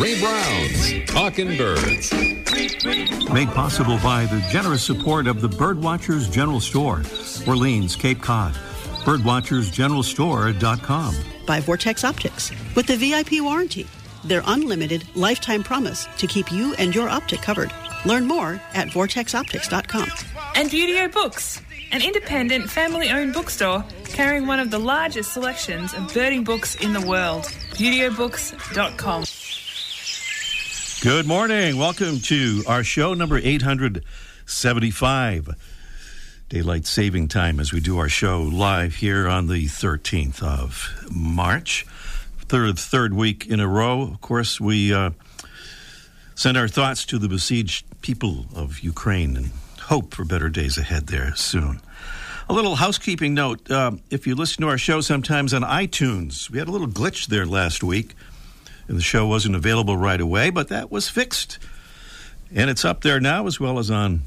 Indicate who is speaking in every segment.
Speaker 1: Ray Brown's Talking Birds.
Speaker 2: Made possible by the generous support of the Birdwatchers General Store, Orleans, Cape Cod. Birdwatchersgeneralstore.com.
Speaker 3: By Vortex Optics with the VIP warranty. Their unlimited lifetime promise to keep you and your optic covered. Learn more at vortexoptics.com.
Speaker 4: And Buteo Books, an independent family owned bookstore carrying one of the largest selections of birding books in the world. ButeoBooks.com.
Speaker 2: Good morning. Welcome to our show number 875. Daylight saving time as we do our show live here on the 13th of March. Third, third week in a row. Of course, we uh, send our thoughts to the besieged people of Ukraine and hope for better days ahead there soon. A little housekeeping note uh, if you listen to our show sometimes on iTunes, we had a little glitch there last week, and the show wasn't available right away, but that was fixed. And it's up there now, as well as on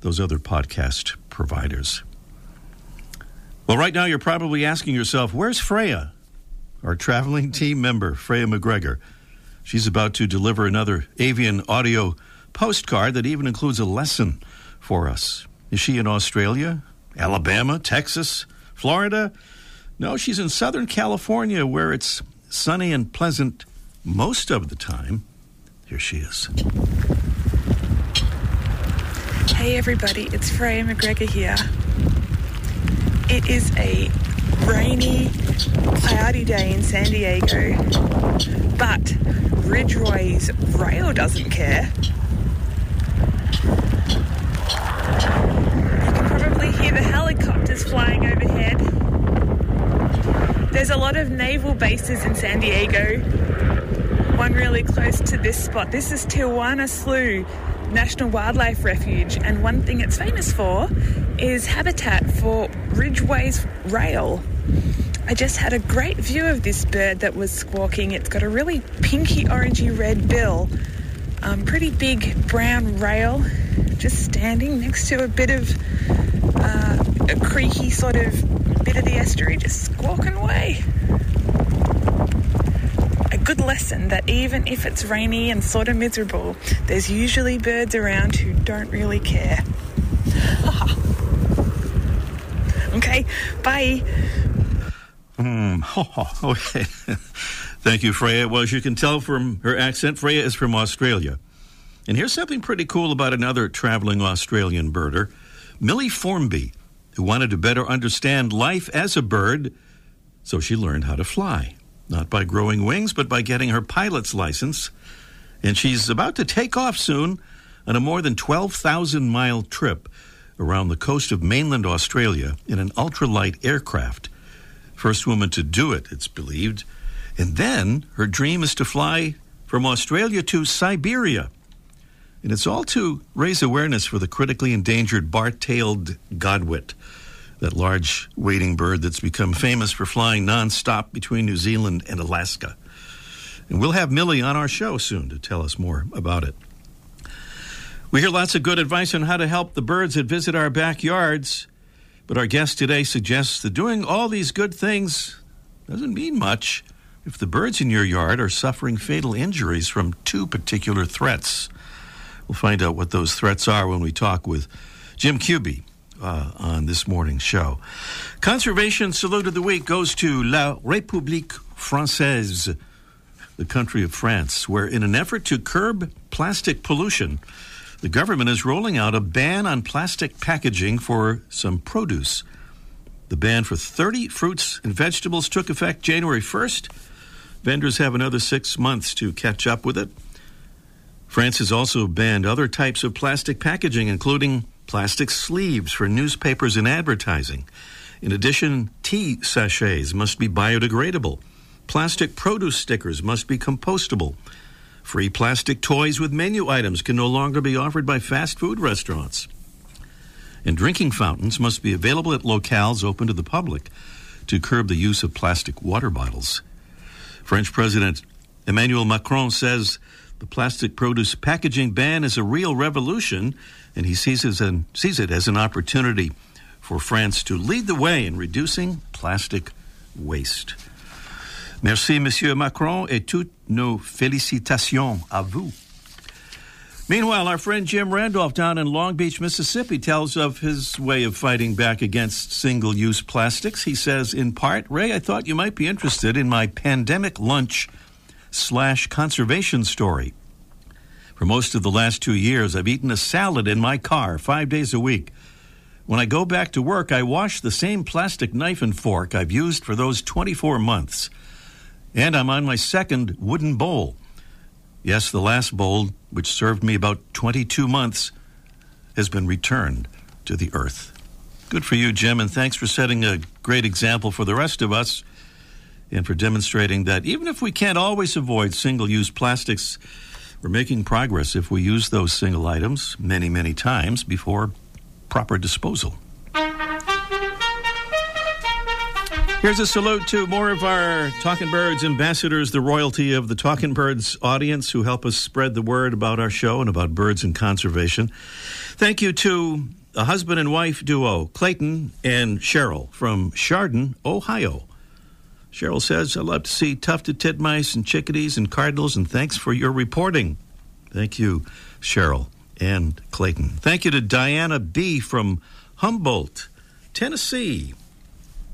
Speaker 2: those other podcast providers. Well, right now, you're probably asking yourself, where's Freya? Our traveling team member, Freya McGregor. She's about to deliver another avian audio postcard that even includes a lesson for us. Is she in Australia? Alabama, Texas, Florida. No, she's in Southern California where it's sunny and pleasant most of the time. Here she is.
Speaker 4: Hey everybody, it's Freya McGregor here. It is a rainy, cloudy day in San Diego, but Ridgway's rail doesn't care. You can probably hear the helicopters flying overhead. There's a lot of naval bases in San Diego. One really close to this spot. This is Tijuana Slough National Wildlife Refuge, and one thing it's famous for is habitat for Ridgway's rail. I just had a great view of this bird that was squawking. It's got a really pinky orangey red bill, um, pretty big brown rail, just standing next to a bit of uh, a creaky sort of bit of the estuary just squawking away. Good lesson that even if it's rainy and sort of miserable, there's usually birds around who don't really care. okay, bye.
Speaker 2: Mm, oh, okay. Thank you, Freya. Well, as you can tell from her accent, Freya is from Australia. And here's something pretty cool about another traveling Australian birder. Millie Formby, who wanted to better understand life as a bird, so she learned how to fly, not by growing wings, but by getting her pilot's license. And she's about to take off soon on a more than 12,000 mile trip around the coast of mainland Australia in an ultralight aircraft. First woman to do it, it's believed. And then her dream is to fly from Australia to Siberia and it's all to raise awareness for the critically endangered bar-tailed godwit, that large wading bird that's become famous for flying nonstop between New Zealand and Alaska. And we'll have Millie on our show soon to tell us more about it. We hear lots of good advice on how to help the birds that visit our backyards, but our guest today suggests that doing all these good things doesn't mean much if the birds in your yard are suffering fatal injuries from two particular threats. We'll find out what those threats are when we talk with Jim Cuby uh, on this morning's show. Conservation salute of the week goes to La République Française, the country of France, where in an effort to curb plastic pollution, the government is rolling out a ban on plastic packaging for some produce. The ban for 30 fruits and vegetables took effect January 1st. Vendors have another six months to catch up with it. France has also banned other types of plastic packaging, including plastic sleeves for newspapers and advertising. In addition, tea sachets must be biodegradable. Plastic produce stickers must be compostable. Free plastic toys with menu items can no longer be offered by fast food restaurants. And drinking fountains must be available at locales open to the public to curb the use of plastic water bottles. French President Emmanuel Macron says the plastic produce packaging ban is a real revolution, and he sees it, as sees it as an opportunity for France to lead the way in reducing plastic waste. Merci, Monsieur Macron, et toutes nos félicitations à vous. Meanwhile, our friend Jim Randolph down in Long Beach, Mississippi, tells of his way of fighting back against single use plastics. He says, in part, Ray, I thought you might be interested in my pandemic lunch slash conservation story. For most of the last two years, I've eaten a salad in my car five days a week. When I go back to work, I wash the same plastic knife and fork I've used for those 24 months. And I'm on my second wooden bowl. Yes, the last bowl, which served me about 22 months, has been returned to the earth. Good for you, Jim, and thanks for setting a great example for the rest of us and for demonstrating that even if we can't always avoid single use plastics, we're making progress if we use those single items many, many times before proper disposal. Here's a salute to more of our Talking Birds ambassadors, the royalty of the Talking Birds audience who help us spread the word about our show and about birds and conservation. Thank you to a husband and wife duo, Clayton and Cheryl from Chardon, Ohio. Cheryl says, I love to see tufted titmice and chickadees and cardinals, and thanks for your reporting. Thank you, Cheryl and Clayton. Thank you to Diana B. from Humboldt, Tennessee.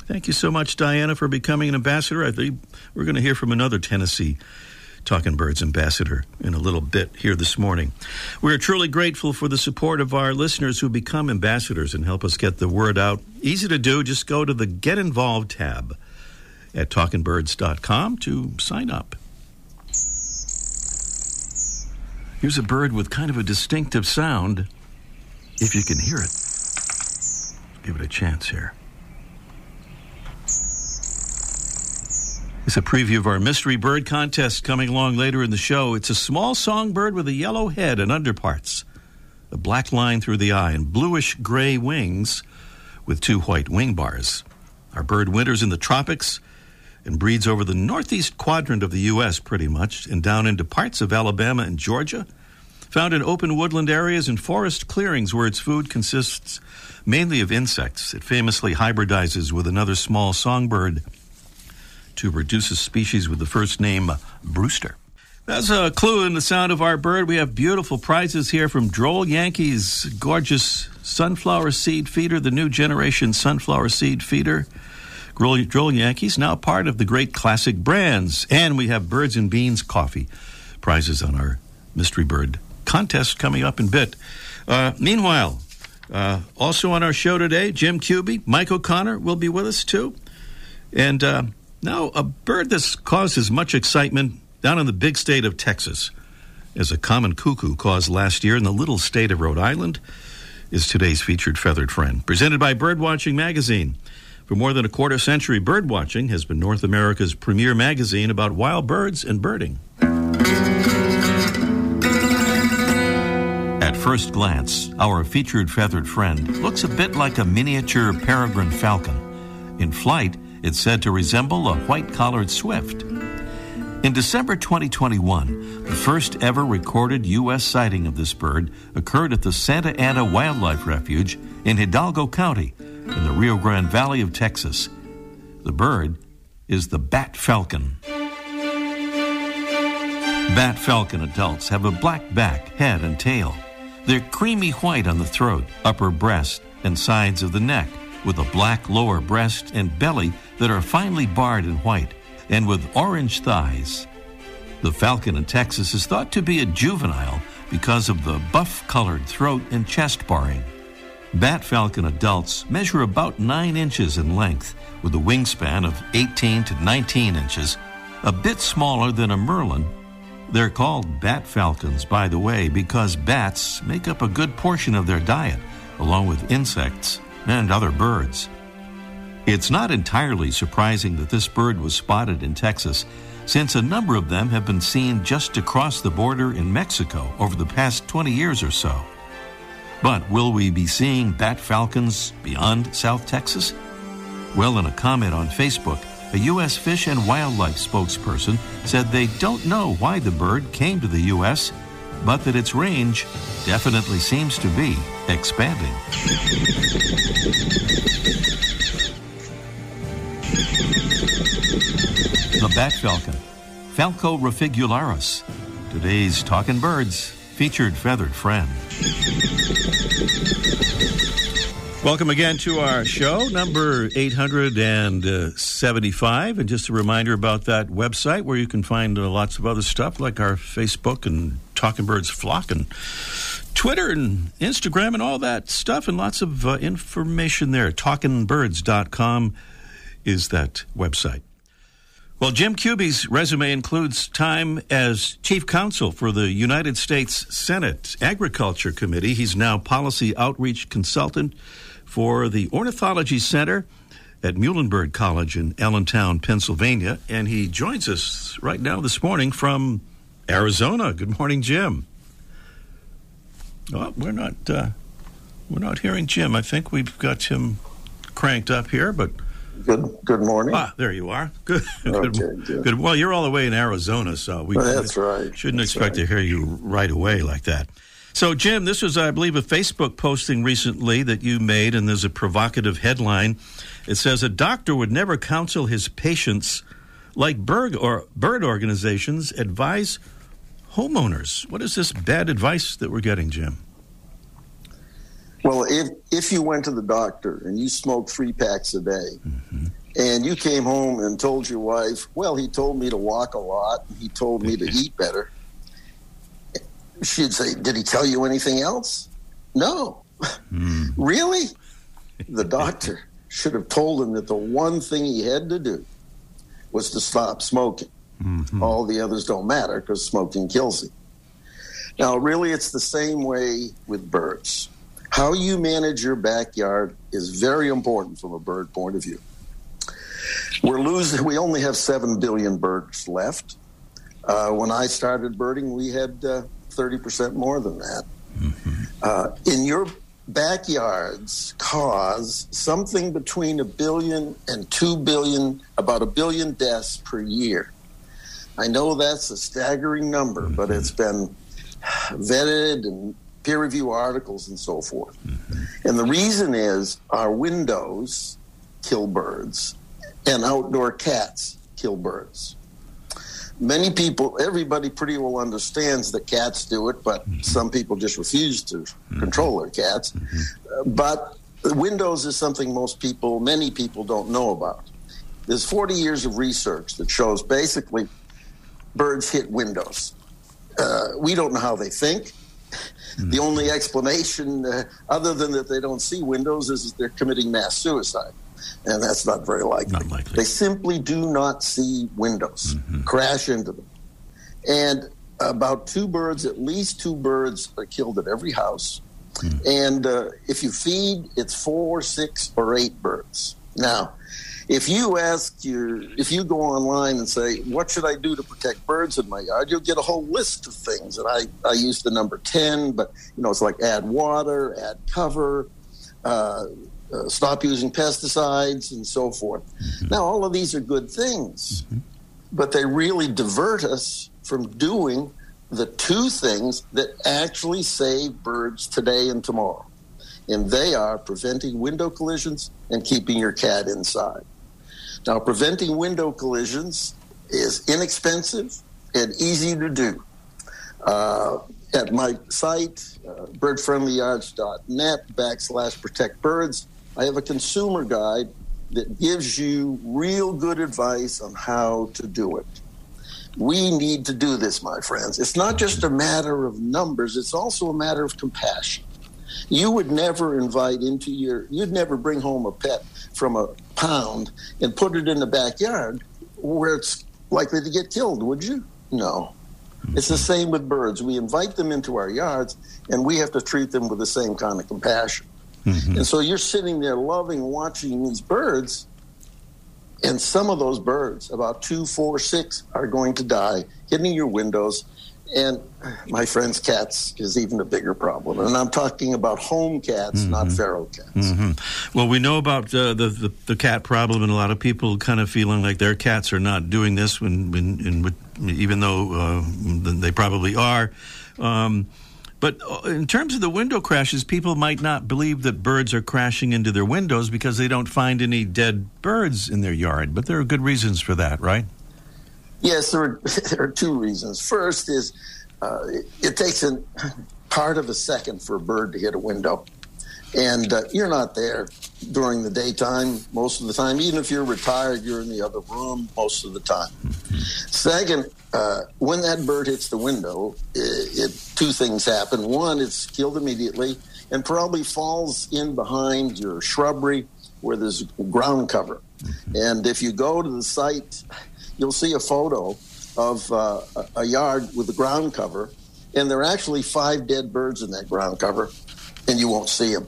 Speaker 2: Thank you so much, Diana, for becoming an ambassador. I think we're going to hear from another Tennessee Talking Birds ambassador in a little bit here this morning. We're truly grateful for the support of our listeners who become ambassadors and help us get the word out. Easy to do, just go to the Get Involved tab at talkingbirds.com to sign up. Here's a bird with kind of a distinctive sound, if you can hear it. Give it a chance here. It's a preview of our mystery bird contest coming along later in the show. It's a small songbird with a yellow head and underparts, a black line through the eye, and bluish gray wings with two white wing bars. Our bird winters in the tropics and breeds over the northeast quadrant of the U.S., pretty much, and down into parts of Alabama and Georgia. Found in open woodland areas and forest clearings where its food consists mainly of insects. It famously hybridizes with another small songbird to produce a species with the first name Brewster. That's a clue in the sound of our bird. We have beautiful prizes here from Droll Yankees, gorgeous sunflower seed feeder, the new generation sunflower seed feeder. Droll Yankees, now part of the great classic brands. And we have Birds and Beans coffee prizes on our mystery bird contest coming up in bit. Uh, meanwhile, uh, also on our show today, Jim Cuby, Mike O'Connor will be with us too. And uh, now, a bird that's caused as much excitement down in the big state of Texas as a common cuckoo caused last year in the little state of Rhode Island is today's featured feathered friend. Presented by Birdwatching Magazine. For more than a quarter century, Birdwatching has been North America's premier magazine about wild birds and birding. At first glance, our featured feathered friend looks a bit like a miniature peregrine falcon. In flight, it's said to resemble a white collared swift. In December 2021, the first ever recorded U.S. sighting of this bird occurred at the Santa Ana Wildlife Refuge in Hidalgo County in the Rio Grande Valley of Texas. The bird is the bat falcon. Bat falcon adults have a black back, head, and tail. They're creamy white on the throat, upper breast, and sides of the neck, with a black lower breast and belly that are finely barred in white, and with orange thighs. The falcon in Texas is thought to be a juvenile because of the buff colored throat and chest barring. Bat falcon adults measure about 9 inches in length, with a wingspan of 18 to 19 inches, a bit smaller than a merlin. They're called bat falcons, by the way, because bats make up a good portion of their diet, along with insects and other birds. It's not entirely surprising that this bird was spotted in Texas, since a number of them have been seen just across the border in Mexico over the past 20 years or so. But will we be seeing bat falcons beyond South Texas? Well, in a comment on Facebook, a U.S. Fish and Wildlife spokesperson said they don't know why the bird came to the U.S., but that its range definitely seems to be expanding. The bat falcon, Falco rufigularis. Today's Talking Birds featured feathered friend. Welcome again to our show, number 875. And just a reminder about that website where you can find uh, lots of other stuff like our Facebook and Talking Birds Flock and Twitter and Instagram and all that stuff, and lots of uh, information there. TalkingBirds.com is that website. Well, Jim Kuby's resume includes time as chief counsel for the United States Senate Agriculture Committee. He's now policy outreach consultant for the Ornithology Center at Muhlenberg College in Allentown, Pennsylvania, and he joins us right now this morning from Arizona. Good morning, Jim. Oh, we're not uh, we're not hearing Jim. I think we've got him cranked up here, but
Speaker 5: good good morning.
Speaker 2: Ah, there you are. Good.
Speaker 5: Okay,
Speaker 2: good.
Speaker 5: good.
Speaker 2: good. Well, you're all the way in Arizona, so we
Speaker 5: Well, that's right.
Speaker 2: shouldn't
Speaker 5: That's
Speaker 2: expect to hear you right away like that. So, Jim, this was, I believe, a Facebook posting recently that you made, and there's a provocative headline. It says a doctor would never counsel his patients like bird or bird organizations advise homeowners. What is this bad advice that we're getting, Jim?
Speaker 5: Well, if if you went to the doctor and you smoked three packs a day,
Speaker 2: Mm-hmm.
Speaker 5: and you came home and told your wife, "Well, he told me to walk a lot. He told me to eat better," she'd say, "Did he tell you anything else?" No.
Speaker 2: Hmm.
Speaker 5: really? The doctor should have told him that the one thing he had to do was to stop smoking.
Speaker 2: Mm-hmm.
Speaker 5: All the others don't matter because smoking kills him. Now, really, it's the same way with birds. How you manage your backyard is very important from a bird point of view. We're losing. We only have seven billion birds left. Uh, when I started birding, we had uh, thirty percent more than that. Uh, in your backyards, cause something between a billion and two billion, about a billion deaths per year. I know that's a staggering number, but it's been vetted and peer review articles and so forth. And the reason is our windows kill birds and outdoor cats kill birds. Many people, everybody pretty well understands that cats do it, but some people just refuse to control their cats. Uh, But windows is something most people, many people don't know about. There's 40 years of research that shows basically birds hit windows. Uh, we don't know how they think. The only explanation, uh, other than that they don't see windows, is that they're committing mass suicide. And that's not very likely.
Speaker 2: Not likely.
Speaker 5: They simply do not see windows, crash into them. And about two birds, at least two birds, are killed at every house. And uh, if you feed, it's four, six, or eight birds. Now, if you ask your, if you go online and say, "What should I do to protect birds in my yard?" You'll get a whole list of things. And I, I use the number ten, but you know, it's like add water, add cover, uh, uh, stop using pesticides, and so forth. Now, all of these are good things, but they really divert us from doing the two things that actually save birds today and tomorrow. And they are preventing window collisions and keeping your cat inside. Now, preventing window collisions is inexpensive and easy to do. Uh, at my site, uh, birdfriendlyyards.net backslash protect birds, I have a consumer guide that gives you real good advice on how to do it. We need to do this, my friends. It's not just a matter of numbers, it's also a matter of compassion. You would never invite into your, you'd never bring home a pet from a pound and put it in the backyard where it's likely to get killed, would you? No. It's the same with birds. We invite them into our yards and we have to treat them with the same kind of compassion. Mm-hmm. And so you're sitting there loving watching these birds, and some of those birds, about two, four, six, are going to die, hitting your windows. And my friend's cats is even a bigger problem. And I'm talking about home cats, not feral cats.
Speaker 2: Well, we know about uh, the, the the cat problem, and a lot of people kind of feeling like their cats are not doing this, when, when, in, even though uh, they probably are. Um, but uh, in terms of the window crashes, people might not believe that birds are crashing into their windows because they don't find any dead birds in their yard. But there are good reasons for that, right?
Speaker 5: Yes, there are, there are two reasons. First is uh, it, it, takes a part of a second for a bird to hit a window. And uh, you're not there during the daytime most of the time. Even if you're retired, you're in the other room most of the time. Second, uh, when that bird hits the window, it, it, two things happen. One, it's killed immediately and probably falls in behind your shrubbery where there's ground cover. And if you go to the site, you'll see a photo of uh, a yard with the ground cover, and there are actually five dead birds in that ground cover, and you won't see them.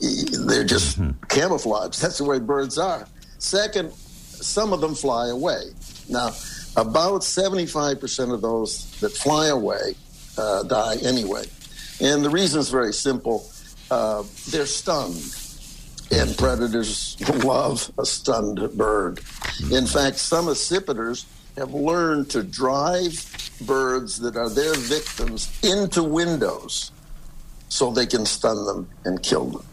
Speaker 5: They're just mm-hmm. camouflaged. That's the way birds are. Second, some of them fly away. Now, about 75% of those that fly away uh, die anyway. And the reason is very simple uh, they're stunned. And predators love a stunned bird. In fact, some accipiters have learned to drive birds that are their victims into windows so they can stun them and kill them.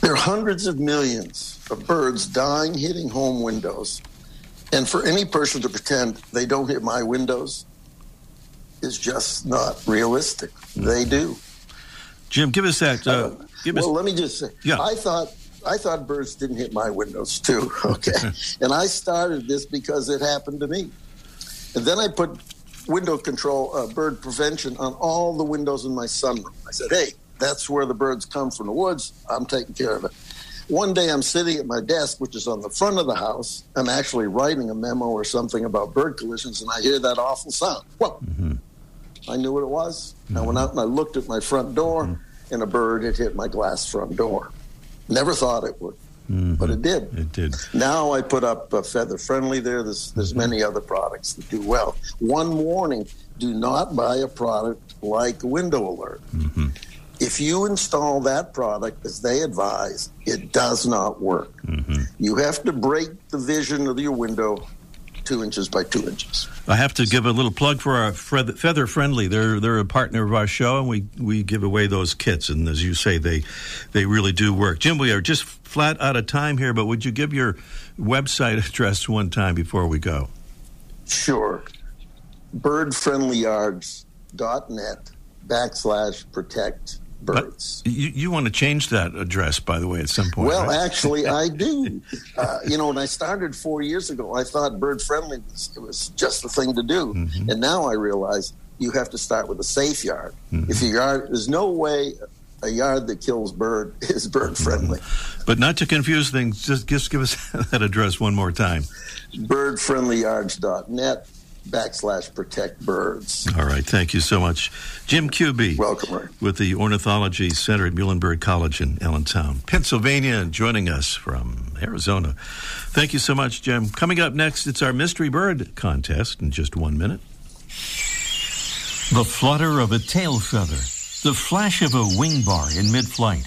Speaker 5: There are hundreds of millions of birds dying hitting home windows. And for any person to pretend they don't hit my windows is just not realistic. They do.
Speaker 2: Jim, give us that. Uh, give
Speaker 5: well, us... let me just say, yeah. I thought I thought birds didn't hit my windows too. Okay, and I started this because it happened to me, and then I put window control, uh, bird prevention on all the windows in my sunroom. I said, hey, that's where the birds come from the woods. I'm taking care of it. One day I'm sitting at my desk, which is on the front of the house. I'm actually writing a memo or something about bird collisions, and I hear that awful sound. Well, mm-hmm. I knew what it was. Mm-hmm. I went out and I looked at my front door, mm-hmm. and a bird had hit my glass front door. Never thought it would. Mm-hmm. But it did.
Speaker 2: It did.
Speaker 5: Now I put up a feather friendly there. There's there's many other products that do well. One warning: do not buy a product like Window Alert. Mm-hmm. If you install that product as they advise, it does not work. Mm-hmm. You have to break the vision of your window two inches by two inches.
Speaker 2: I have to give a little plug for our Feather Friendly. They're they're a partner of our show, and we, we give away those kits. And as you say, they they really do work. Jim, we are just flat out of time here, but would you give your website address one time before we go?
Speaker 5: Sure. Birdfriendlyyards.net backslash protect birds.
Speaker 2: you, you want to change that address, by the way, at some point.
Speaker 5: Well,
Speaker 2: right?
Speaker 5: actually, I do. Uh, you know, when I started four years ago, I thought bird friendly was, it was just the thing to do. Mm-hmm. And now I realize you have to start with a safe yard. Mm-hmm. If your yard, there's no way a yard that kills bird is bird friendly.
Speaker 2: Mm-hmm. But not to confuse things, just, just give us that address one more time.
Speaker 5: Birdfriendlyyards.net backslash protect birds.
Speaker 2: All right. Thank you so much. Jim Kuby.
Speaker 5: Welcome, Ray.
Speaker 2: With the Ornithology Center at Muhlenberg College in Allentown, Pennsylvania, and joining us from Arizona. Thank you so much, Jim. Coming up next, it's our Mystery Bird contest in just one minute.
Speaker 6: The flutter of a tail feather, the flash of a wing bar in mid flight.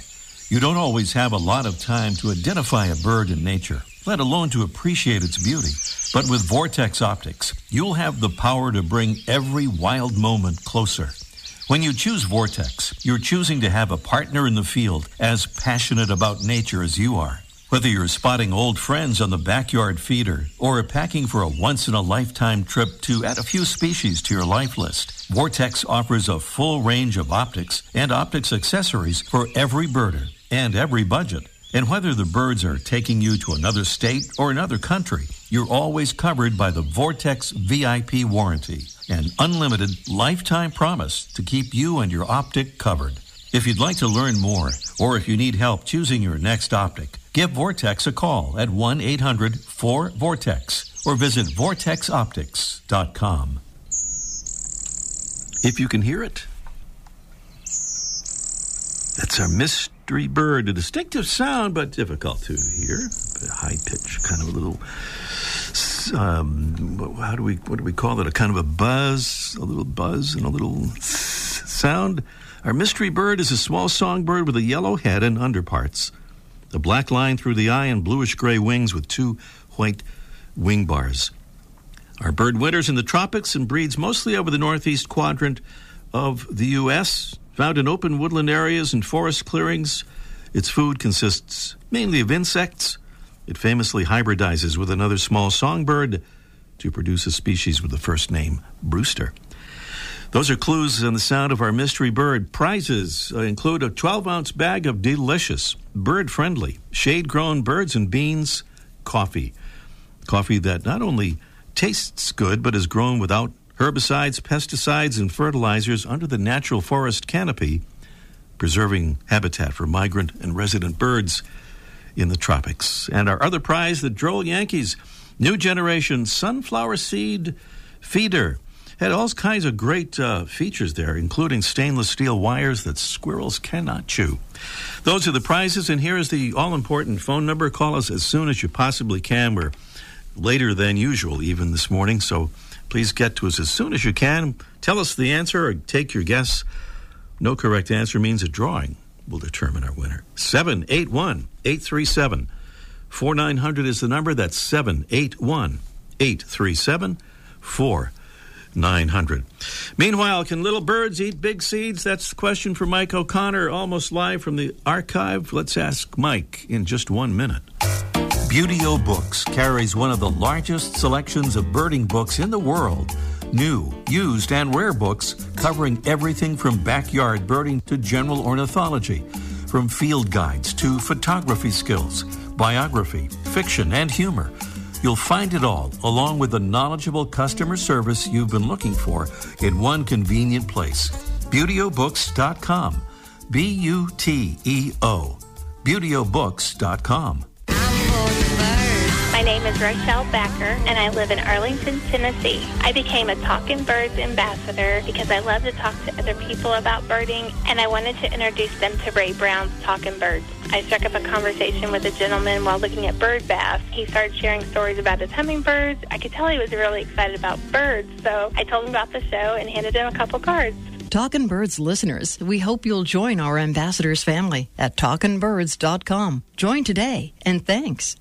Speaker 6: You don't always have a lot of time to identify a bird in nature let alone to appreciate its beauty. But with Vortex Optics, you'll have the power to bring every wild moment closer. When you choose Vortex, you're choosing to have a partner in the field as passionate about nature as you are. Whether you're spotting old friends on the backyard feeder or packing for a once in a lifetime trip to add a few species to your life list, Vortex offers a full range of optics and optics accessories for every birder and every budget. And whether the birds are taking you to another state or another country, you're always covered by the Vortex VIP warranty, an unlimited lifetime promise to keep you and your optic covered. If you'd like to learn more, or if you need help choosing your next optic, give Vortex a call at 1 800 4 Vortex or visit vortexoptics.com.
Speaker 2: If you can hear it, that's our mystery mystery bird. A distinctive sound, but difficult to hear. High pitch, kind of a little. Um, how do we what do we call it? A kind of a buzz, a little buzz, and a little sound. Our mystery bird is a small songbird with a yellow head and underparts, a black line through the eye, and bluish gray wings with two white wing bars. Our bird winters in the tropics and breeds mostly over the northeast quadrant of the U.S. Found in open woodland areas and forest clearings, its food consists mainly of insects, It famously hybridizes with another small songbird to produce a species with the first name Brewster. Those are clues in the sound of our mystery bird. Prizes uh, include a 12 ounce bag of delicious, bird friendly, shade grown birds and beans coffee. Coffee that not only tastes good, but is grown without herbicides, pesticides, and fertilizers under the natural forest canopy, preserving habitat for migrant and resident birds in the tropics. And our other prize, the Droll Yankees New Generation Sunflower Seed Feeder. Had all kinds of great uh, features there, including stainless steel wires that squirrels cannot chew. Those are the prizes, and here is the all important phone number. Call us as soon as you possibly can. We're later than usual, even this morning, so please get to us as soon as you can. Tell us the answer or take your guess. No correct answer means a drawing will determine our winner. 781 837 4900 is the number. That's 781 837 4900. Meanwhile, can little birds eat big seeds? That's the question for Mike O'Connor, almost live from the archive. Let's ask Mike in just one minute.
Speaker 6: Buteo Books carries one of the largest selections of birding books in the world. New, used, and rare books covering everything from backyard birding to general ornithology, from field guides to photography skills biography, fiction, and humor. You'll find it all, along with the knowledgeable customer service you've been looking for, in one convenient place. ButeoBooks.com. B U T E O. ButeoBooks.com.
Speaker 7: My name is Rochelle Backer, and I live in Arlington, Tennessee. I became a Talking Birds ambassador because I love to talk to other people about birding, and I wanted to introduce them to Ray Brown's Talking Birds. I struck up a conversation with a gentleman while looking at bird baths. He started sharing stories about his hummingbirds. I could tell he was really excited about birds, so I told him about the show and handed him a couple cards.
Speaker 8: Talkin' Birds listeners, we hope you'll join our ambassadors family at talkinbirds.com. Join today, and thanks.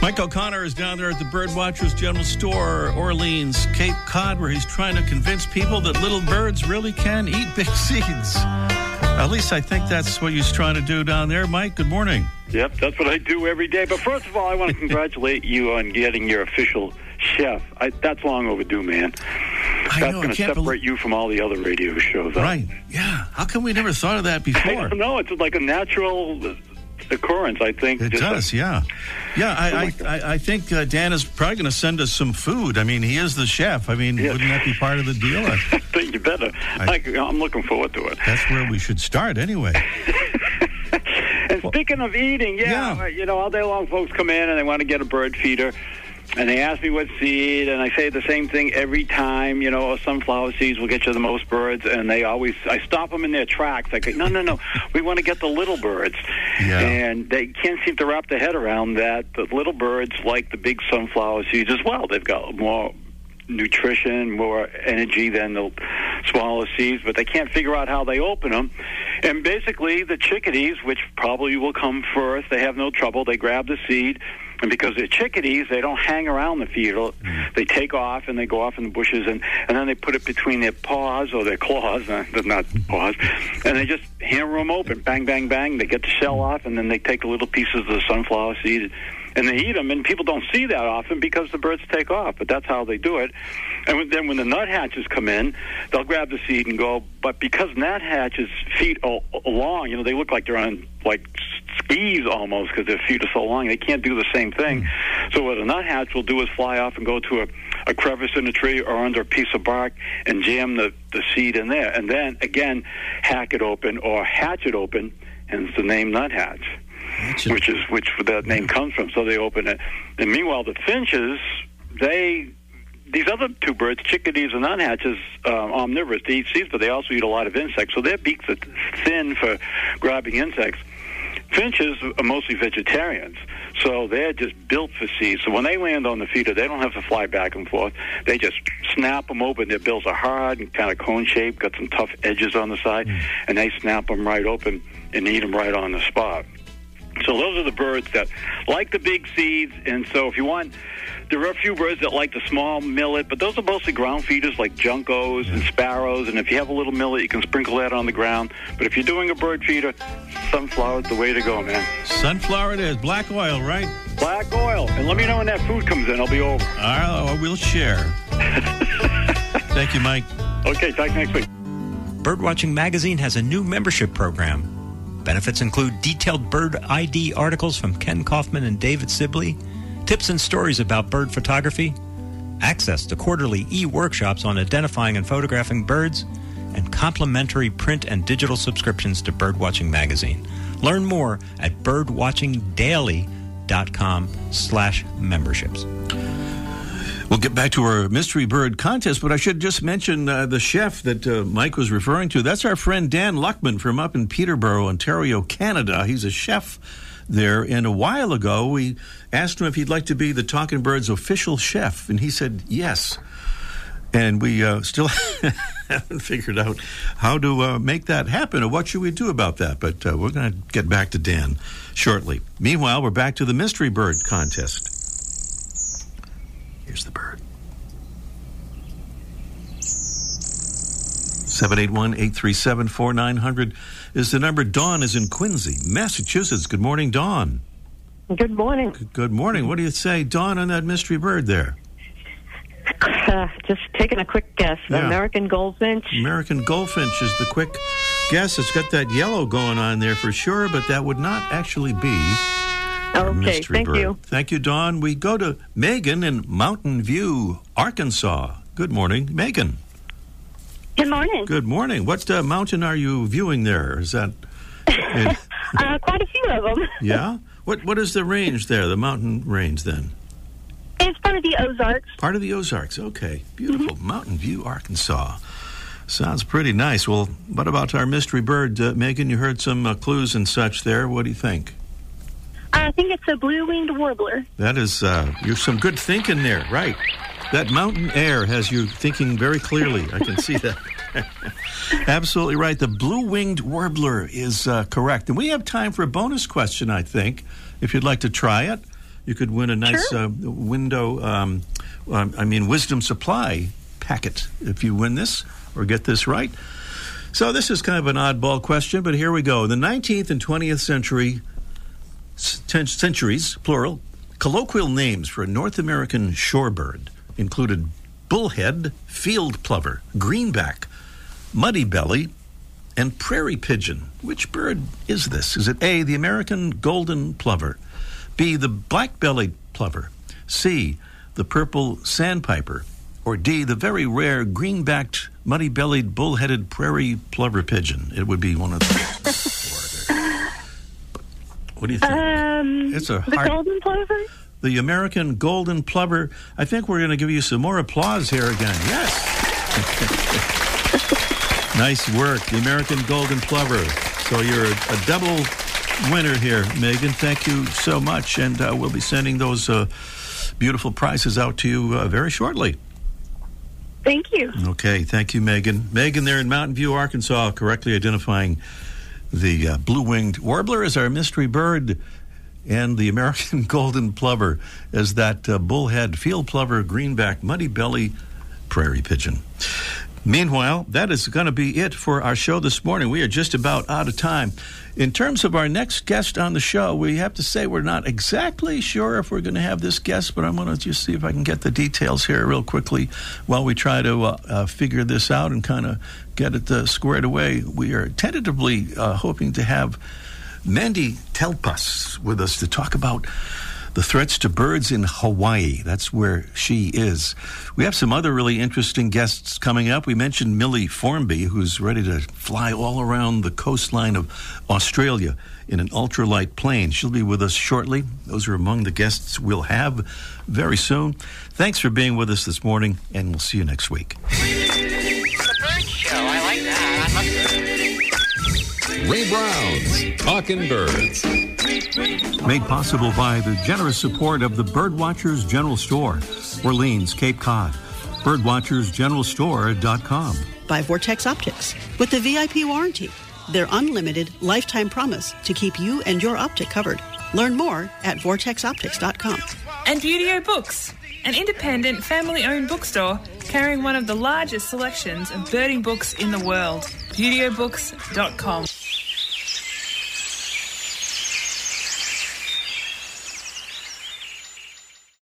Speaker 2: Mike O'Connor is down there at the Birdwatchers General Store, Orleans, Cape Cod, where he's trying to convince people that little birds really can eat big seeds. At least I think that's what he's trying to do down there. Mike, good morning.
Speaker 9: Yep, that's what I do every day. But first of all, I want to congratulate you on getting your official chef. I, that's long overdue, man.
Speaker 2: I
Speaker 9: that's going to separate you from all the other radio shows.
Speaker 2: Right. Yeah. How come we never thought of that
Speaker 9: I
Speaker 2: before?
Speaker 9: don't know. It's like a natural occurrence, I think.
Speaker 2: It does, yeah. Yeah, I,
Speaker 9: Oh,
Speaker 2: I, I, think uh, Dan is probably going to send us some food. I mean, he is the chef. I mean, wouldn't that be part of the deal? I-
Speaker 9: think you better. I, I'm looking forward to it.
Speaker 2: That's where we should start anyway.
Speaker 9: And speaking of eating, yeah,
Speaker 2: Yeah.
Speaker 9: you know, all day long folks come in and they want to get a bird feeder. And they ask me what seed, and I say the same thing every time. You know, oh, sunflower seeds will get you the most birds, and they always I stop them in their tracks. I go, no, no, no, we want to get the little birds,
Speaker 2: Yeah.
Speaker 9: and they can't seem to wrap their head around that. The little birds like the big sunflower seeds as well. They've got more nutrition, more energy than the smaller seeds, but they can't figure out how they open them. And basically, the chickadees, which probably will come first, they have no trouble. They grab the seed, and because they're chickadees, they don't hang around the feeder. They take off and they go off in the bushes, and, and then they put it between their paws or their claws, uh, not paws, and they just hammer them open, bang, bang, bang. They get the shell off, and then they take the little pieces of the sunflower seed and they eat them. And people don't see that often because the birds take off, but that's how they do it. And then when the nuthatches come in, they'll grab the seed and go. But because nuthatches' feet are long, you know, they look like they're on like skis almost because their feet are so long. They can't do the same thing. Mm. So what a nuthatch will do is fly off and go to a, a crevice in a tree or under a piece of bark and jam the, the seed in there, and then again hack it open or hatch it open, hence the name nuthatch
Speaker 2: Gotcha.
Speaker 9: which is which that name comes from. So they open it, and meanwhile the finches, they these other two birds, chickadees and nuthatches, uh, omnivorous. They eat seeds, but they also eat a lot of insects. So their beaks are thin for grabbing insects. Finches are mostly vegetarians, so they're just built for seeds. So when they land on the feeder, they don't have to fly back and forth. They just snap them open. Their bills are hard and kind of cone shaped, got some tough edges on the side, and they snap them right open and eat them right on the spot. So those are the birds that like the big seeds, and so if you want, there are a few birds that like the small millet, but those are mostly ground feeders like juncos and sparrows. And if you have a little millet, you can sprinkle that on the ground. But if you're doing a bird feeder, sunflower's the way to go, man.
Speaker 2: Sunflower it is. Black oil, right?
Speaker 9: Black oil. And let me know when that food comes in. I'll be over.
Speaker 2: All right, we'll share. Thank you, Mike.
Speaker 9: Okay, talk next week.
Speaker 10: Birdwatching Magazine has a new membership program. Benefits include detailed bird ID articles from Kenn Kaufman and David Sibley, tips and stories about bird photography, access to quarterly e workshops on identifying and photographing birds, and complimentary print and digital subscriptions to Birdwatching Magazine. Learn more at birdwatchingdaily.com slash memberships.
Speaker 2: We'll get back to our mystery bird contest, but I should just mention uh, the chef that uh, Mike was referring to. That's our friend Dan Luckman from up in Peterborough, Ontario, Canada. He's a chef there. And a while ago, we asked him if he'd like to be the Talking Birds official chef, and he said yes. And we uh, still haven't figured out how to uh, make that happen or what should we do about that. But uh, we're going to get back to Dan shortly. Meanwhile, we're back to the mystery bird contest. Here's the bird. 781 837 4900 is the number. Dawn is in Quincy, Massachusetts. Good morning, Dawn.
Speaker 11: Good morning.
Speaker 2: Good morning. What do you say, Dawn, on that mystery bird there?
Speaker 11: Uh, just taking a quick guess.
Speaker 2: Yeah.
Speaker 11: American goldfinch.
Speaker 2: American goldfinch is the quick guess. It's got that yellow going on there for sure, but that would not actually be. A
Speaker 11: Okay,
Speaker 2: mystery
Speaker 11: thank
Speaker 2: bird.
Speaker 11: you.
Speaker 2: Thank you, Dawn. We go to Megan in Mountain View, Arkansas. Good morning, Megan.
Speaker 12: Good morning.
Speaker 2: Good morning. What uh, mountain are you viewing there? Is that? it-
Speaker 12: Uh, quite a few of them.
Speaker 2: yeah. What What is the range there? The mountain range then?
Speaker 12: It's part of the Ozarks.
Speaker 2: Part of the Ozarks. Okay, beautiful. Mountain View, Arkansas. Sounds pretty nice. Well, what about our mystery bird, uh, Megan? You heard some uh, clues and such there. What do you think?
Speaker 12: I think it's a blue-winged warbler.
Speaker 2: That is, uh, you're some good thinking there, right? That mountain air has you thinking very clearly. I can see that. Absolutely right. The blue winged warbler is uh, correct. And we have time for a bonus question, I think. If you'd like to try it, you could win a nice uh, window, um, um, I mean, wisdom supply packet if you win this or get this right. So this is kind of an oddball question, but here we go. The 19th and 20th century cen- centuries, plural, colloquial names for a North American shorebird included bullhead, field plover, greenback, muddy belly, and prairie pigeon. Which bird is this? Is it A, the American golden plover, B, the black-bellied plover, C, the purple sandpiper, or D, the very rare green-backed, muddy-bellied, bull-headed prairie plover pigeon? It would be one of the What do you think?
Speaker 12: Um,
Speaker 2: It's a
Speaker 12: the
Speaker 2: hard-
Speaker 12: golden plover.
Speaker 2: the American golden plover. I think we're going to give you some more applause here again. Yes. nice work, the American golden plover. So you're a, a double winner here, Megan. Thank you so much, and uh, we'll be sending those uh, beautiful prizes out to you uh, very shortly.
Speaker 12: Thank you.
Speaker 2: Okay, thank you, Megan. Megan, there in Mountain View, Arkansas, correctly identifying the uh, blue-winged warbler is our mystery bird, and the American golden plover is that uh, bullhead field plover, greenback, muddy belly, prairie pigeon. Meanwhile, that is going to be it for our show this morning. We are just about out of time. In terms of our next guest on the show, we have to say we're not exactly sure if we're going to have this guest, but I'm going to just see if I can get the details here real quickly while we try to uh, uh, figure this out and kind of get it uh, squared away. We are tentatively uh, hoping to have Mandy Telpas with us to talk about the threats to birds in Hawaii. That's where she is. We have some other really interesting guests coming up. We mentioned Millie Formby, who's ready to fly all around the coastline of Australia in an ultralight plane. She'll be with us shortly. Those are among the guests we'll have very soon. Thanks for being with us this morning, and we'll see you next week.
Speaker 1: Ray Brown's Talking Birds.
Speaker 6: Made possible by the generous support of the Birdwatchers General Store, Orleans, Cape Cod. Birdwatchersgeneralstore.com.
Speaker 3: By Vortex Optics with the VIP warranty. their unlimited lifetime promise to keep you and your optic covered. Learn more at vortexoptics.com.
Speaker 4: And Buteo Books, an independent family owned bookstore carrying one of the largest selections of birding books in the world. ButeoBooks.com.